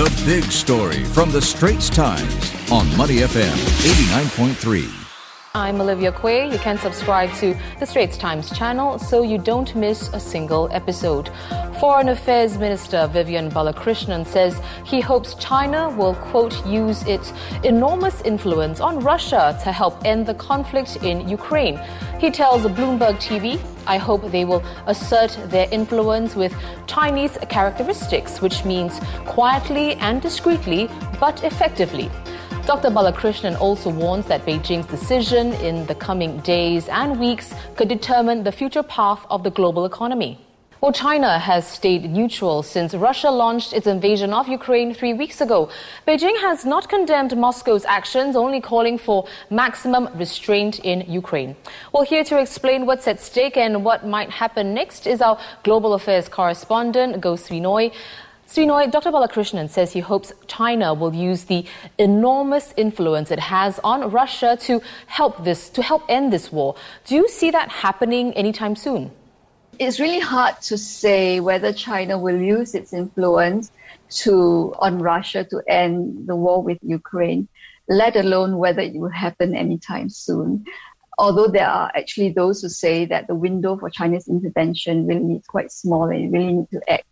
The big story from the Straits Times on Money FM 89.3. I'm Olivia Quay. You can subscribe to the Straits Times channel so you don't miss a single episode. Foreign Affairs Minister Vivian Balakrishnan says he hopes China will, quote, use its enormous influence on Russia to help end the conflict in Ukraine. He tells Bloomberg TV, I hope they will assert their influence with Chinese characteristics, which means quietly and discreetly, but effectively. Dr. Balakrishnan also warns that Beijing's decision in the coming days and weeks could determine the future path of the global economy. Well, China has stayed neutral since Russia launched its invasion of Ukraine three weeks ago. Beijing has not condemned Moscow's actions, only calling for maximum restraint in Ukraine. Well, here to explain what's at stake and what might happen next is our global affairs correspondent, Goh Sui Swinoy, Dr. Balakrishnan says he hopes China will use the enormous influence it has on Russia to help this, to help end this war. Do you see that happening anytime soon? It's really hard to say whether China will use its influence to on Russia to end the war with Ukraine, let alone whether it will happen anytime soon. Although there are actually those who say that the window for China's intervention really is quite small and it really need to act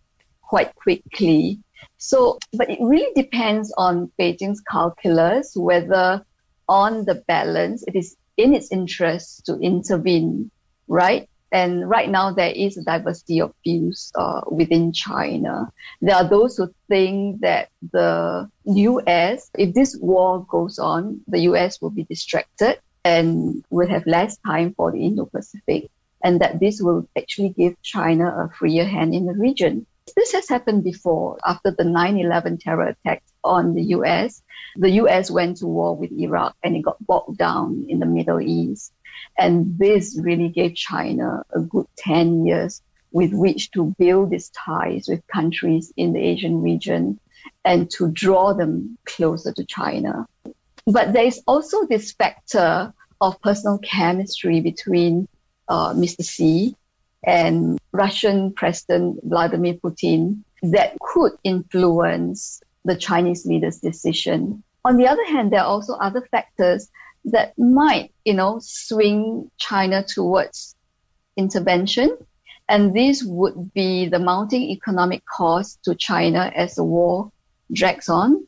quite quickly. So, but it really depends on Beijing's calculus whether, on the balance, it is in its interest to intervene, right? And right now, there is a diversity of views uh, within China. There are those who think that the US, if this war goes on, the US will be distracted and will have less time for the Indo Pacific, and that this will actually give China a freer hand in the region. This has happened before after the 9 11 terror attacks on the US. The US went to war with Iraq and it got bogged down in the Middle East. And this really gave China a good 10 years with which to build its ties with countries in the Asian region and to draw them closer to China. But there is also this factor of personal chemistry between uh, Mr. Xi and Russian President Vladimir Putin that could influence the Chinese leader's decision. On the other hand, there are also other factors that might, you know, swing China towards intervention. And this would be the mounting economic cost to China as the war drags on,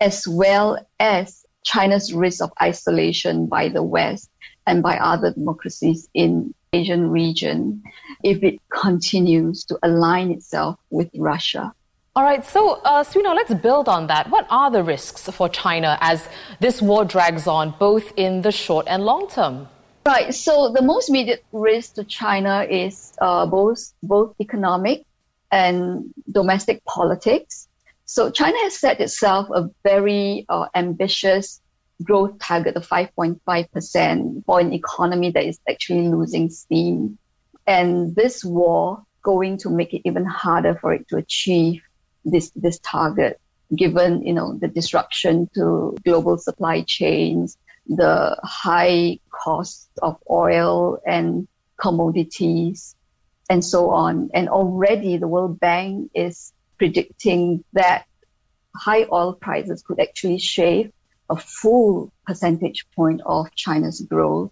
as well as China's risk of isolation by the West and by other democracies in Asian region if it continues to align itself with Russia. All right, so uh, let's build on that. What are the risks for China as this war drags on, both in the short and long term? Right. So the most immediate risk to China is uh, both both economic and domestic politics. So China has set itself a very uh, ambitious growth target of 5.5% for an economy that is actually losing steam. And this war going to make it even harder for it to achieve this this target, given you know the disruption to global supply chains, the high cost of oil and commodities, and so on. And already the World Bank is predicting that high oil prices could actually shave a full percentage point of China's growth.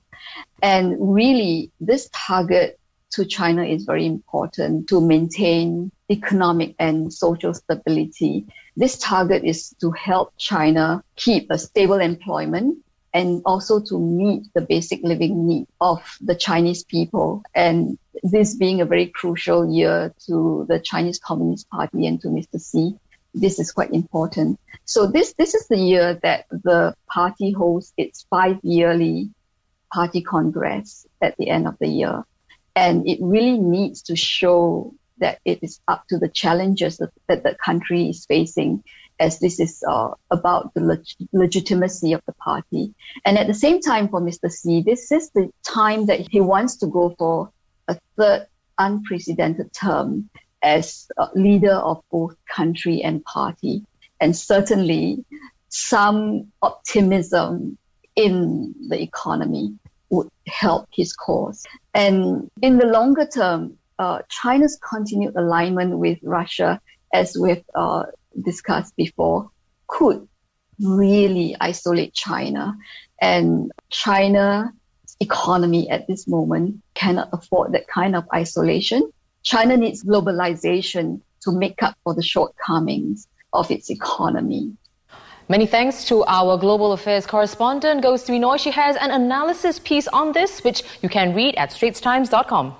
And really, this target to China is very important to maintain economic and social stability. This target is to help China keep a stable employment and also to meet the basic living need of the Chinese people. And this being a very crucial year to the Chinese Communist Party and to Mr. Xi, this is quite important. So this, this is the year that the party holds its five yearly party congress at the end of the year. And it really needs to show that it is up to the challenges that, the country is facing as this is uh, about the leg- legitimacy of the party. And at the same time, for Mr. Xi, this is the time that he wants to go for a third unprecedented term as leader of both country and party. And certainly some optimism in the economy would help his cause. And in the longer term, uh, China's continued alignment with Russia, as we've uh, discussed before, could really isolate China. And China's economy at this moment cannot afford that kind of isolation. China needs globalization to make up for the shortcomings of its economy. Many thanks to our global affairs correspondent, Sui Noi. She has an analysis piece on this, which you can read at straitstimes.com.